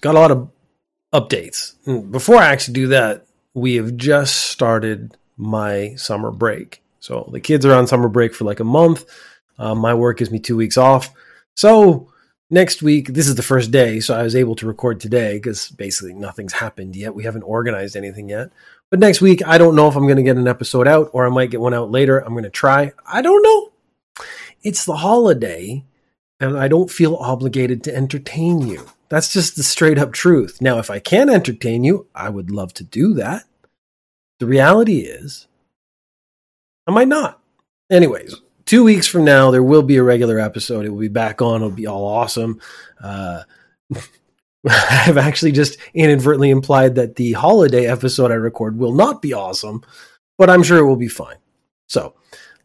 Got a lot of updates. Before I actually do that, we have just started my summer break. So the kids are on summer break for like a month. Uh, my work gives me two weeks off. So next week, this is the first day, so I was able to record today because basically nothing's happened yet. We haven't organized anything yet. But next week, I don't know if I'm going to get an episode out or I might get one out later. I'm going to try. I don't know. It's the holiday and I don't feel obligated to entertain you. That's just the straight up truth. Now, if I can entertain you, I would love to do that. The reality is, I might not. Anyways, two weeks from now, there will be a regular episode. It will be back on. It'll be all awesome. Uh, I've actually just inadvertently implied that the holiday episode I record will not be awesome, but I'm sure it will be fine. So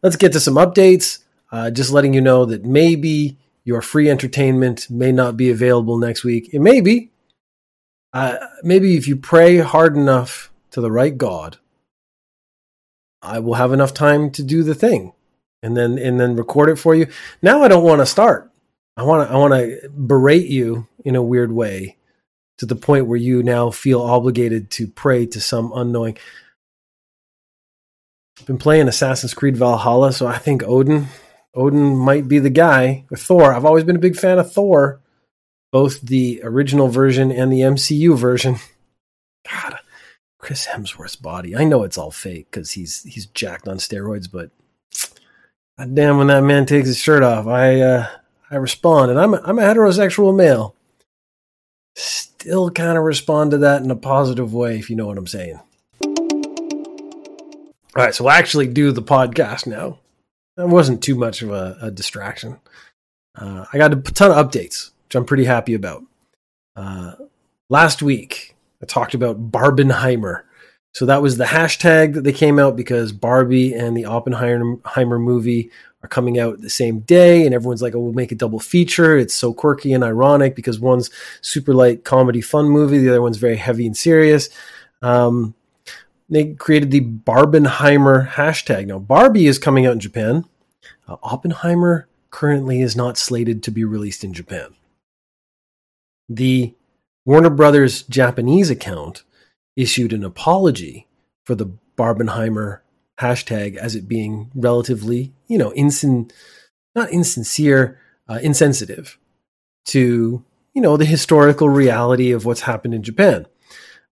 let's get to some updates. Uh, just letting you know that maybe your free entertainment may not be available next week. It may be. Uh, maybe if you pray hard enough to the right God, I will have enough time to do the thing and then and then record it for you. Now I don't want to start. I want to I want to berate you in a weird way to the point where you now feel obligated to pray to some unknowing. I've been playing Assassin's Creed Valhalla, so I think Odin Odin might be the guy. With Thor, I've always been a big fan of Thor, both the original version and the MCU version. God, Chris Hemsworth's body. I know it's all fake because he's he's jacked on steroids, but God damn, when that man takes his shirt off, I uh, I respond, and I'm a, I'm a heterosexual male. Still kind of respond to that in a positive way, if you know what I'm saying. All right, so we'll actually do the podcast now. That wasn't too much of a, a distraction. Uh, I got a ton of updates, which I'm pretty happy about. Uh, last week, I talked about Barbenheimer. So that was the hashtag that they came out because Barbie and the Oppenheimer movie are coming out the same day, and everyone's like, "Oh, we'll make a double feature." It's so quirky and ironic because one's super light comedy fun movie, the other one's very heavy and serious. Um, they created the Barbenheimer hashtag. Now, Barbie is coming out in Japan. Uh, Oppenheimer currently is not slated to be released in Japan. The Warner Brothers Japanese account issued an apology for the Barbenheimer hashtag as it being relatively, you know, insin, not insincere, uh, insensitive to, you know, the historical reality of what's happened in Japan.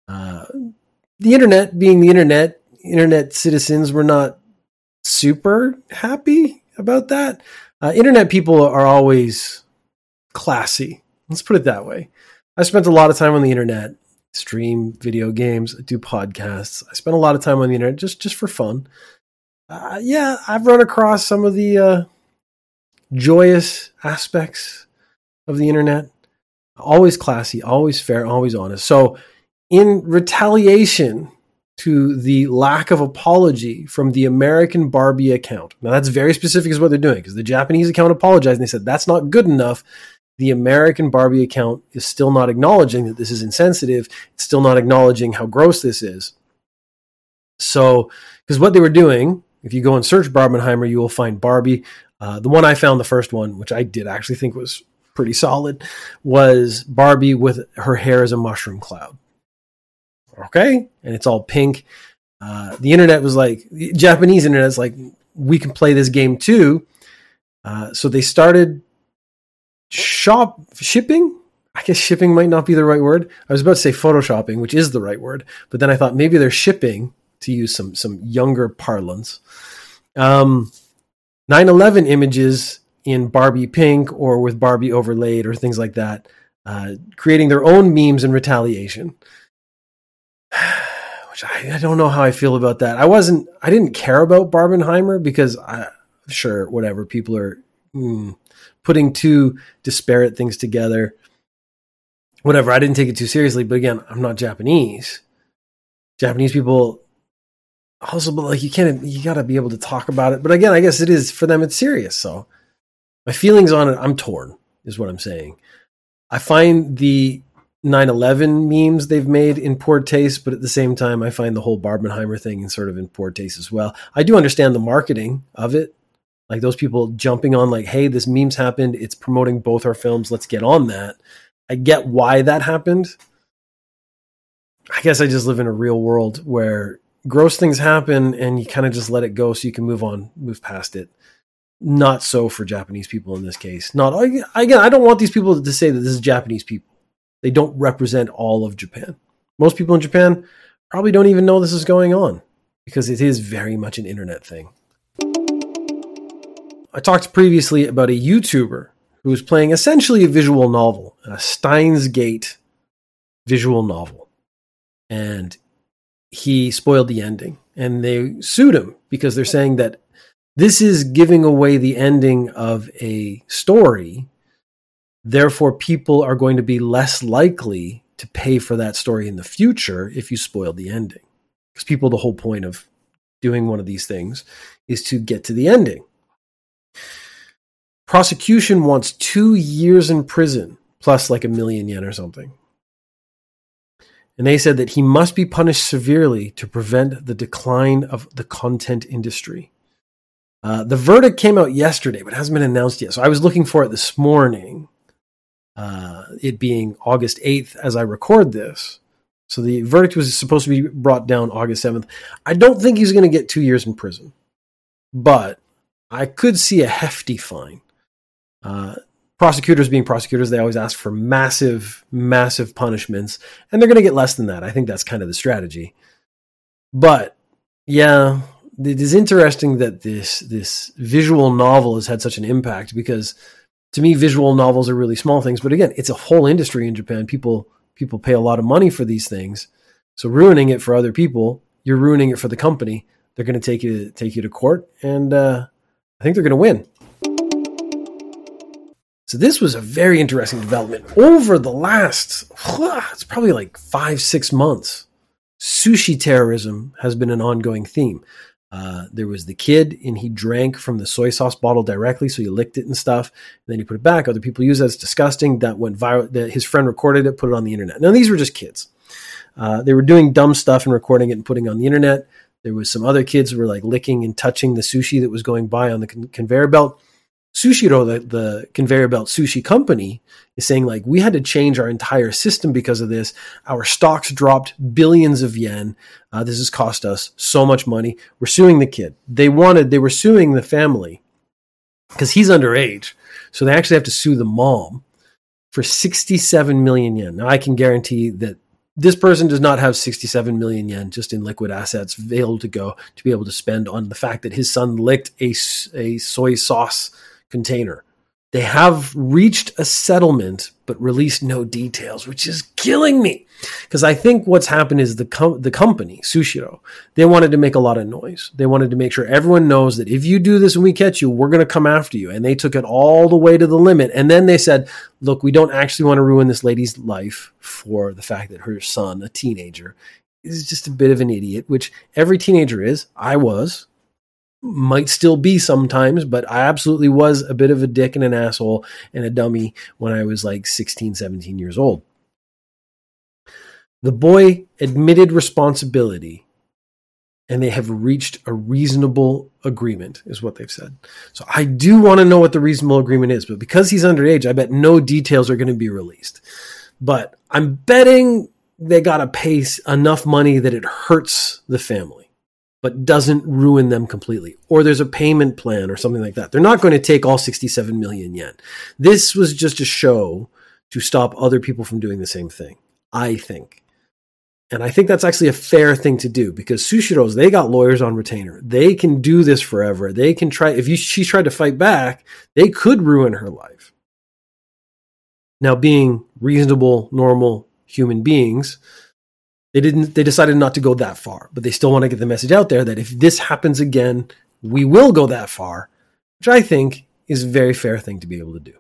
Uh, the internet being the internet, internet citizens were not super happy about that. Uh, internet people are always classy. Let's put it that way. I spent a lot of time on the internet, stream video games, do podcasts. I spent a lot of time on the internet just just for fun. Uh, yeah, I've run across some of the uh, joyous aspects of the internet. Always classy, always fair, always honest. So in retaliation to the lack of apology from the American Barbie account. Now, that's very specific, is what they're doing, because the Japanese account apologized and they said that's not good enough. The American Barbie account is still not acknowledging that this is insensitive. It's still not acknowledging how gross this is. So, because what they were doing, if you go and search Barbenheimer, you will find Barbie. Uh, the one I found, the first one, which I did actually think was pretty solid, was Barbie with her hair as a mushroom cloud okay, and it's all pink. Uh, the internet was like Japanese internet's like we can play this game too. Uh, so they started shop shipping. I guess shipping might not be the right word. I was about to say photoshopping, which is the right word, but then I thought maybe they're shipping to use some some younger parlance. Um, 9/11 images in Barbie pink or with Barbie overlaid or things like that, uh, creating their own memes in retaliation which I, I, don't know how I feel about that. I wasn't, I didn't care about Barbenheimer because I, sure, whatever, people are mm, putting two disparate things together. Whatever, I didn't take it too seriously, but again, I'm not Japanese. Japanese people also, but like you can't, you got to be able to talk about it. But again, I guess it is for them. It's serious. So my feelings on it, I'm torn, is what I'm saying. I find the 9/11 memes they've made in poor taste, but at the same time, I find the whole Barbenheimer thing in sort of in poor taste as well. I do understand the marketing of it, like those people jumping on, like, "Hey, this memes happened. It's promoting both our films. Let's get on that." I get why that happened. I guess I just live in a real world where gross things happen and you kind of just let it go so you can move on, move past it. Not so for Japanese people in this case. Not again, I don't want these people to say that this is Japanese people. They don't represent all of Japan. Most people in Japan probably don't even know this is going on because it is very much an internet thing. I talked previously about a YouTuber who was playing essentially a visual novel, a Steins Gate visual novel. And he spoiled the ending and they sued him because they're saying that this is giving away the ending of a story. Therefore, people are going to be less likely to pay for that story in the future if you spoil the ending. Because people, the whole point of doing one of these things is to get to the ending. Prosecution wants two years in prison plus like a million yen or something and they said that he must be punished severely to prevent the decline of the content industry. Uh, the verdict came out yesterday, but hasn't been announced yet. So I was looking for it this morning, uh, it being August 8th as I record this. So the verdict was supposed to be brought down August 7th. I don't think he's going to get two years in prison, but I could see a hefty fine. Uh, prosecutors being prosecutors, they always ask for massive, massive punishments, and they're going to get less than that. I think that's kind of the strategy. But yeah, it is interesting that this this visual novel has had such an impact because to me, visual novels are really small things. But again, it's a whole industry in Japan. People people pay a lot of money for these things. So ruining it for other people, you're ruining it for the company. They're going to take you take you to court, and uh, I think they're going to win. So this was a very interesting development over the last, it's probably like five, six months. Sushi terrorism has been an ongoing theme. Uh, there was the kid, and he drank from the soy sauce bottle directly, so he licked it and stuff. And then he put it back. Other people use that. It's disgusting. That went viral. That his friend recorded it, put it on the internet. Now these were just kids. Uh, they were doing dumb stuff and recording it and putting it on the internet. There was some other kids who were like licking and touching the sushi that was going by on the con- conveyor belt. Sushiro, the, the conveyor belt sushi company, is saying like we had to change our entire system because of this. Our stocks dropped billions of yen. Uh, this has cost us so much money. We're suing the kid. They wanted, they were suing the family because he's underage, so they actually have to sue the mom for 67 million yen. Now I can guarantee that this person does not have 67 million yen just in liquid assets available to go to be able to spend on the fact that his son licked a, a soy sauce container. They have reached a settlement, but released no details, which is killing me. Because I think what's happened is the com- the company Sushiro they wanted to make a lot of noise. They wanted to make sure everyone knows that if you do this and we catch you, we're going to come after you. And they took it all the way to the limit. And then they said, "Look, we don't actually want to ruin this lady's life for the fact that her son, a teenager, is just a bit of an idiot." Which every teenager is. I was might still be sometimes, but I absolutely was a bit of a dick and an asshole and a dummy when I was like 16, 17 years old. The boy admitted responsibility and they have reached a reasonable agreement, is what they've said. So I do want to know what the reasonable agreement is, but because he's underage, I bet no details are going to be released. But I'm betting they got to pay enough money that it hurts the family but doesn't ruin them completely. Or there's a payment plan or something like that. They're not going to take all 67 million yen. This was just a show to stop other people from doing the same thing, I think. And I think that's actually a fair thing to do because Sushiro's, they got lawyers on retainer. They can do this forever. They can try, if you, she tried to fight back, they could ruin her life. Now, being reasonable, normal human beings, they didn't they decided not to go that far but they still want to get the message out there that if this happens again we will go that far which i think is a very fair thing to be able to do.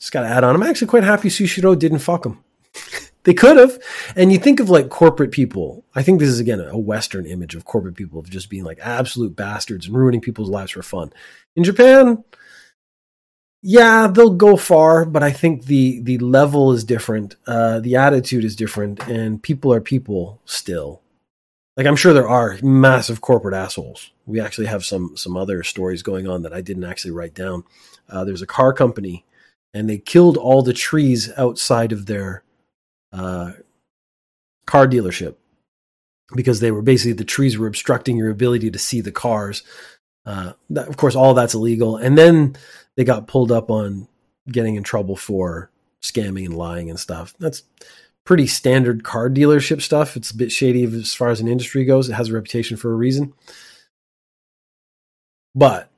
Just got to add on. I'm actually quite happy Sushiro didn't fuck him. they could have. And you think of like corporate people. I think this is again a Western image of corporate people of just being like absolute bastards and ruining people's lives for fun. In Japan, yeah, they'll go far, but I think the the level is different. Uh, the attitude is different, and people are people still. Like I'm sure there are massive corporate assholes. We actually have some some other stories going on that I didn't actually write down. Uh, there's a car company, and they killed all the trees outside of their uh, car dealership because they were basically the trees were obstructing your ability to see the cars. Uh, that, of course, all that's illegal. And then they got pulled up on getting in trouble for scamming and lying and stuff. That's pretty standard car dealership stuff. It's a bit shady as far as an industry goes. It has a reputation for a reason. But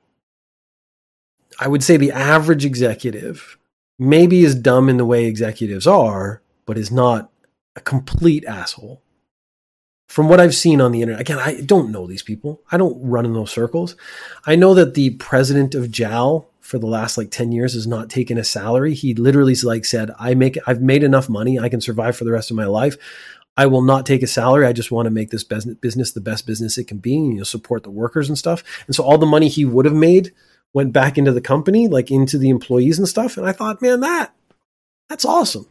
I would say the average executive maybe is dumb in the way executives are, but is not a complete asshole. From what I've seen on the internet, again, I don't know these people. I don't run in those circles. I know that the president of JAL for the last like 10 years has not taken a salary. He literally like said, I make, I've made enough money. I can survive for the rest of my life. I will not take a salary. I just want to make this business the best business it can be and you know, support the workers and stuff. And so all the money he would have made went back into the company, like into the employees and stuff. And I thought, man, that, that's awesome.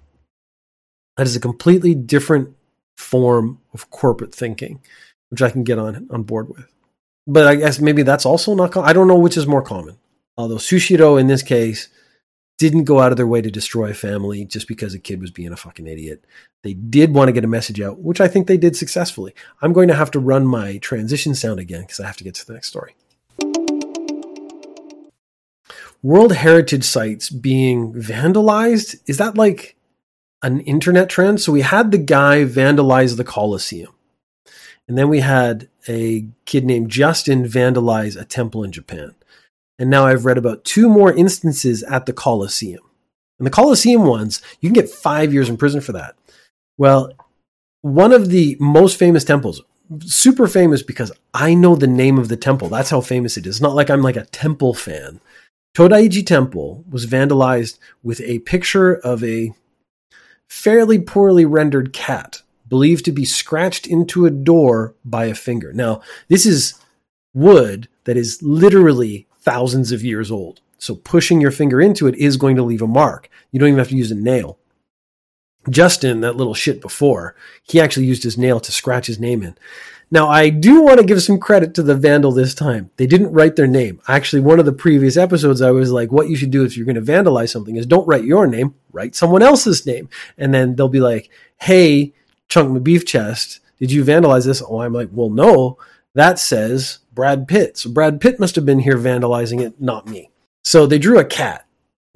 That is a completely different form of corporate thinking, which I can get on, on board with. But I guess maybe that's also not, I don't know which is more common. Although Sushiro in this case didn't go out of their way to destroy a family just because a kid was being a fucking idiot. They did want to get a message out, which I think they did successfully. I'm going to have to run my transition sound again because I have to get to the next story. World Heritage sites being vandalized, is that like an internet trend? So we had the guy vandalize the Colosseum. And then we had a kid named Justin vandalize a temple in Japan. And now I've read about two more instances at the Colosseum. And the Colosseum ones, you can get five years in prison for that. Well, one of the most famous temples, super famous because I know the name of the temple. That's how famous it is. It's not like I'm like a temple fan. Todaiji Temple was vandalized with a picture of a fairly poorly rendered cat, believed to be scratched into a door by a finger. Now, this is wood that is literally thousands of years old. So pushing your finger into it is going to leave a mark. You don't even have to use a nail. Justin, that little shit before, he actually used his nail to scratch his name in. Now, I do want to give some credit to the vandal this time. They didn't write their name. Actually, one of the previous episodes, I was like, what you should do if you're going to vandalize something is don't write your name, write someone else's name. And then they'll be like, hey, Chunk McBeefchest, did you vandalize this? Oh, I'm like, well, no that says Brad Pitt. So Brad Pitt must have been here vandalizing it, not me. So they drew a cat.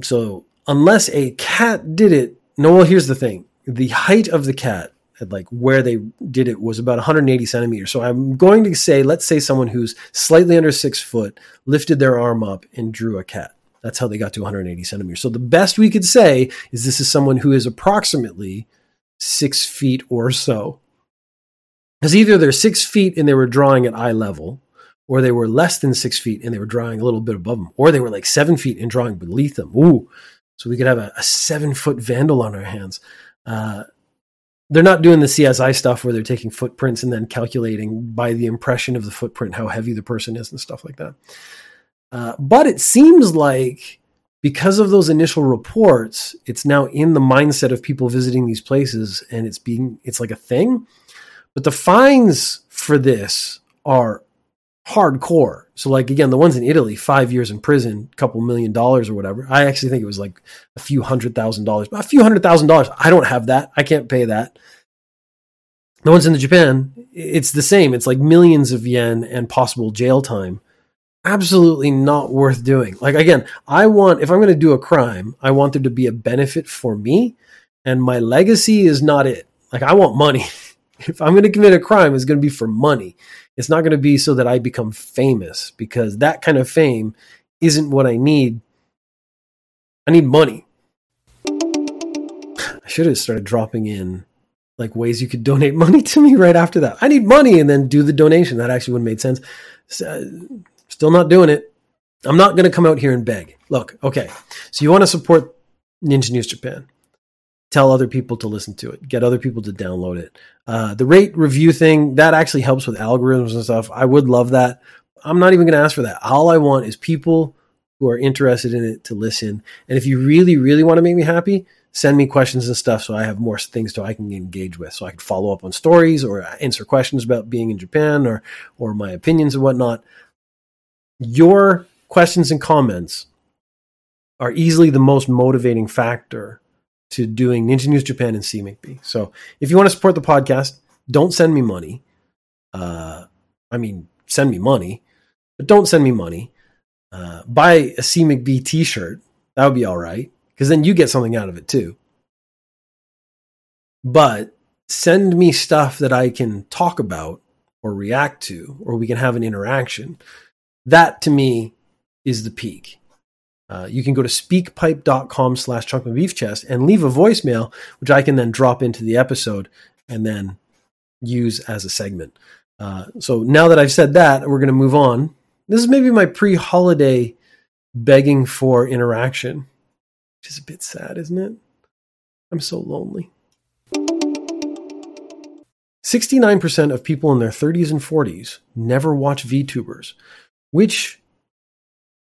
So unless a cat did it, no, well, here's the thing. The height of the cat like where they did it was about 180 centimeters. So I'm going to say, let's say someone who's slightly under six foot lifted their arm up and drew a cat. That's how they got to 180 centimeters. So the best we could say is this is someone who is approximately six feet or so. Because either they're six feet and they were drawing at eye level, or they were less than six feet and they were drawing a little bit above them, or they were like seven feet and drawing beneath them. Ooh, so we could have a, a seven foot vandal on our hands. Uh, they're not doing the CSI stuff where they're taking footprints and then calculating by the impression of the footprint how heavy the person is and stuff like that. Uh, but it seems like because of those initial reports, it's now in the mindset of people visiting these places and it's being, it's like a thing. But the fines for this are hardcore. So, like again, the ones in Italy, five years in prison, couple million dollars or whatever. I actually think it was like a few hundred thousand dollars, a few hundred thousand dollars. I don't have that. I can't pay that. The ones in the Japan, it's the same. It's like millions of yen and possible jail time. Absolutely not worth doing. Like again, I want if I'm going to do a crime, I want there to be a benefit for me, and my legacy is not it. Like I want money. if I'm going to commit a crime, it's going to be for money. It's not going to be so that I become famous because that kind of fame isn't what I need. I need money. I should have started dropping in like ways you could donate money to me right after that. I need money and then do the donation. That actually would have made sense. Uh, still not doing it. I'm not going to come out here and beg. Look, okay. So you want to support Ninja News Japan. Tell other people to listen to it. Get other people to download it. Uh, the rate review thing, that actually helps with algorithms and stuff. I would love that. I'm not even going to ask for that. All I want is people who are interested in it to listen. And if you really, really want to make me happy, send me questions and stuff so I have more things so I can engage with. So I can follow up on stories or answer questions about being in Japan or or my opinions and whatnot. Your questions and comments are easily the most motivating factor to doing Ninja News Japan and CMCB. So if you want to support the podcast, don't send me money. Uh, I mean, send me money, but don't send me money. Uh, buy a C McB t-shirt. That would be all right. Because then you get something out of it too. But send me stuff that I can talk about or react to, or we can have an interaction. That to me is the peak. Uh, you can go to speakpipe.com slash chunk beef chest and leave a voicemail, which I can then drop into the episode and then use as a segment. Uh, so now that I've said that, we're going to move on. This is maybe my pre holiday begging for interaction, which is a bit sad, isn't it? I'm so lonely. 69% of people in their 30s and 40s never watch VTubers, which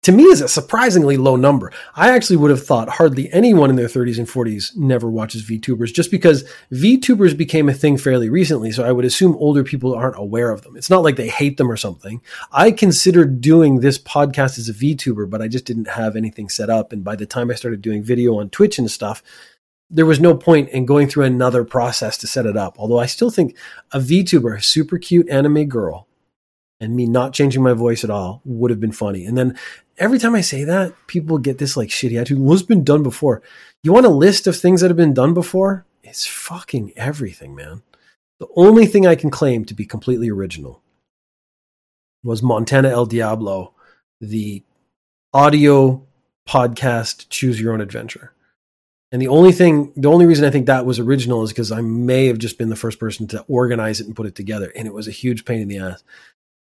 to me is a surprisingly low number. I actually would have thought hardly anyone in their 30s and 40s never watches VTubers just because VTubers became a thing fairly recently. So I would assume older people aren't aware of them. It's not like they hate them or something. I considered doing this podcast as a VTuber, but I just didn't have anything set up. And by the time I started doing video on Twitch and stuff, there was no point in going through another process to set it up. Although I still think a VTuber, a super cute anime girl, and me not changing my voice at all would have been funny. And then every time I say that, people get this like shitty attitude. What's been done before? You want a list of things that have been done before? It's fucking everything, man. The only thing I can claim to be completely original was Montana El Diablo, the audio podcast Choose Your Own Adventure. And the only thing, the only reason I think that was original is because I may have just been the first person to organize it and put it together. And it was a huge pain in the ass.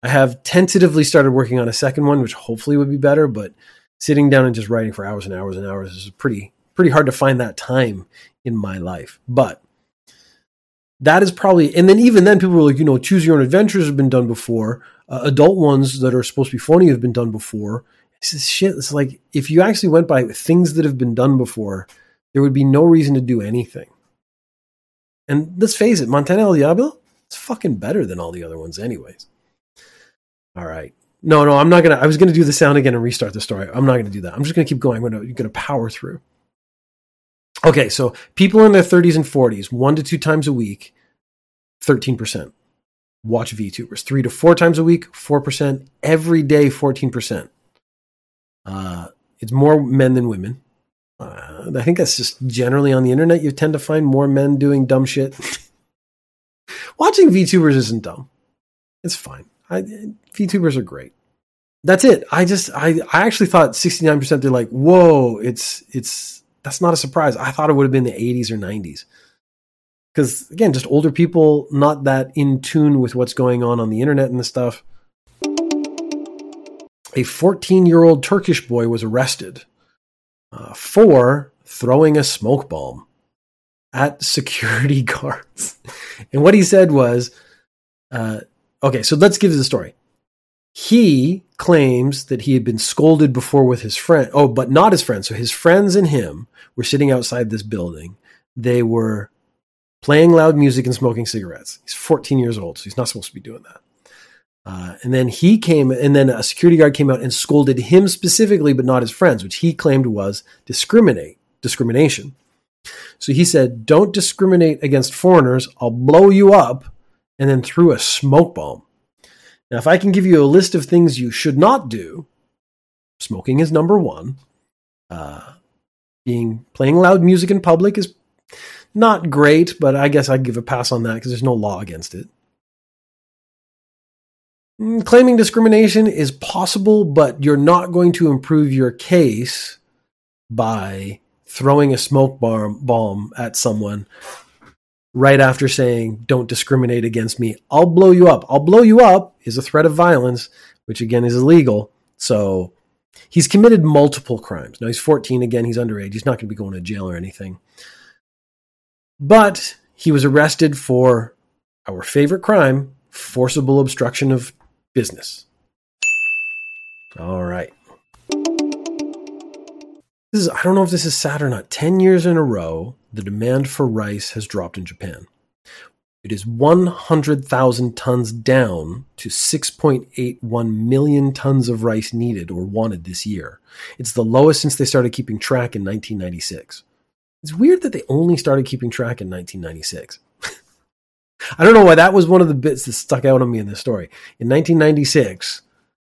I have tentatively started working on a second one, which hopefully would be better, but sitting down and just writing for hours and hours and hours is pretty pretty hard to find that time in my life. But that is probably, and then even then, people were like, you know, choose your own adventures have been done before. Uh, adult ones that are supposed to be funny have been done before. This is shit. It's like if you actually went by things that have been done before, there would be no reason to do anything. And let's face it, Montana El Diablo, it's fucking better than all the other ones, anyways. All right. No, no, I'm not gonna. I was gonna do the sound again and restart the story. I'm not gonna do that. I'm just gonna keep going. I'm gonna, gonna power through. Okay, so people in their 30s and 40s, one to two times a week, 13% watch VTubers. Three to four times a week, 4%. Every day, 14%. Uh, it's more men than women. Uh, I think that's just generally on the internet. You tend to find more men doing dumb shit. Watching VTubers isn't dumb. It's fine. I, VTubers are great. That's it. I just I I actually thought 69% they're like, "Whoa, it's it's that's not a surprise." I thought it would have been the 80s or 90s. Cuz again, just older people not that in tune with what's going on on the internet and the stuff. A 14-year-old Turkish boy was arrested uh, for throwing a smoke bomb at security guards. and what he said was uh, Okay, so let's give you the story. He claims that he had been scolded before with his friend. Oh, but not his friend. So his friends and him were sitting outside this building. They were playing loud music and smoking cigarettes. He's 14 years old, so he's not supposed to be doing that. Uh, and then he came, and then a security guard came out and scolded him specifically, but not his friends, which he claimed was discriminate discrimination. So he said, "Don't discriminate against foreigners. I'll blow you up." And then threw a smoke bomb. Now, if I can give you a list of things you should not do, smoking is number one. Uh, being playing loud music in public is not great, but I guess I'd give a pass on that because there's no law against it. Mm, claiming discrimination is possible, but you're not going to improve your case by throwing a smoke bomb, bomb at someone right after saying, Don't discriminate against me. I'll blow you up. I'll blow you up is a threat of violence, which again is illegal. So He's committed multiple crimes. Now he's 14 again. He's underage. He's not going to be going to jail or anything. But he was arrested for our favorite crime forcible obstruction of business. All right. This is, I don't know if this is sad or not. 10 years in a row, the demand for rice has dropped in Japan. It is 100,000 tons down to 6.81 million tons of rice needed or wanted this year. It's the lowest since they started keeping track in 1996. It's weird that they only started keeping track in 1996. I don't know why that was one of the bits that stuck out on me in this story. In 1996,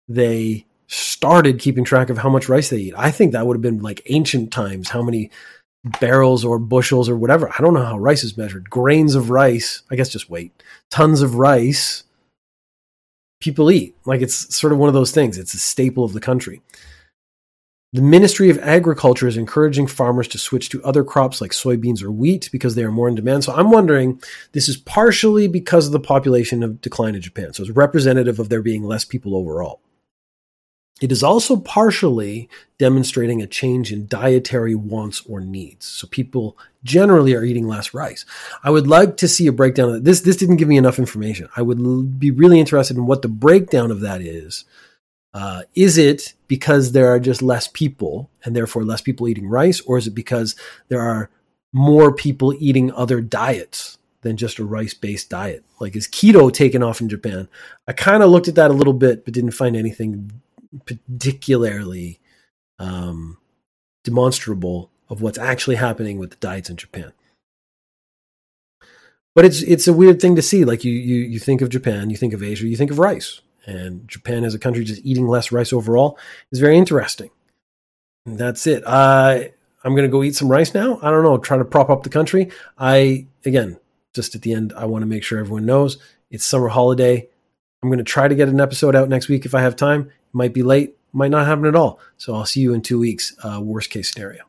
they started keeping track of how much rice they eat. I think that would have been like ancient times, how many barrels or bushels or whatever. I don't know how rice is measured. Grains of rice, I guess just weight. Tons of rice people eat. Like it's sort of one of those things. It's a staple of the country. The Ministry of Agriculture is encouraging farmers to switch to other crops like soybeans or wheat because they are more in demand. So I'm wondering, this is partially because of the population of decline in Japan. So it's representative of there being less people overall. It is also partially demonstrating a change in dietary wants or needs. So people generally are eating less rice. I would like to see a breakdown of this. This didn't give me enough information. I would be really interested in what the breakdown of that is. Uh, is it because there are just less people and therefore less people eating rice, or is it because there are more people eating other diets than just a rice based diet? Like, is keto taken off in Japan? I kind of looked at that a little bit, but didn't find anything particularly um, demonstrable of what's actually happening with the diets in Japan. But it's it's a weird thing to see. Like you you you think of Japan, you think of Asia, you think of rice, and Japan as a country just eating less rice overall is very interesting. And that's it. Uh, I'm to go eat some rice now. I don't know, try to prop up the country. I again, just at the end, I want to make sure everyone knows it's summer holiday. I'm going to try to get an episode out next week if I have time. Might be late, might not happen at all. So I'll see you in two weeks. Uh, worst case scenario.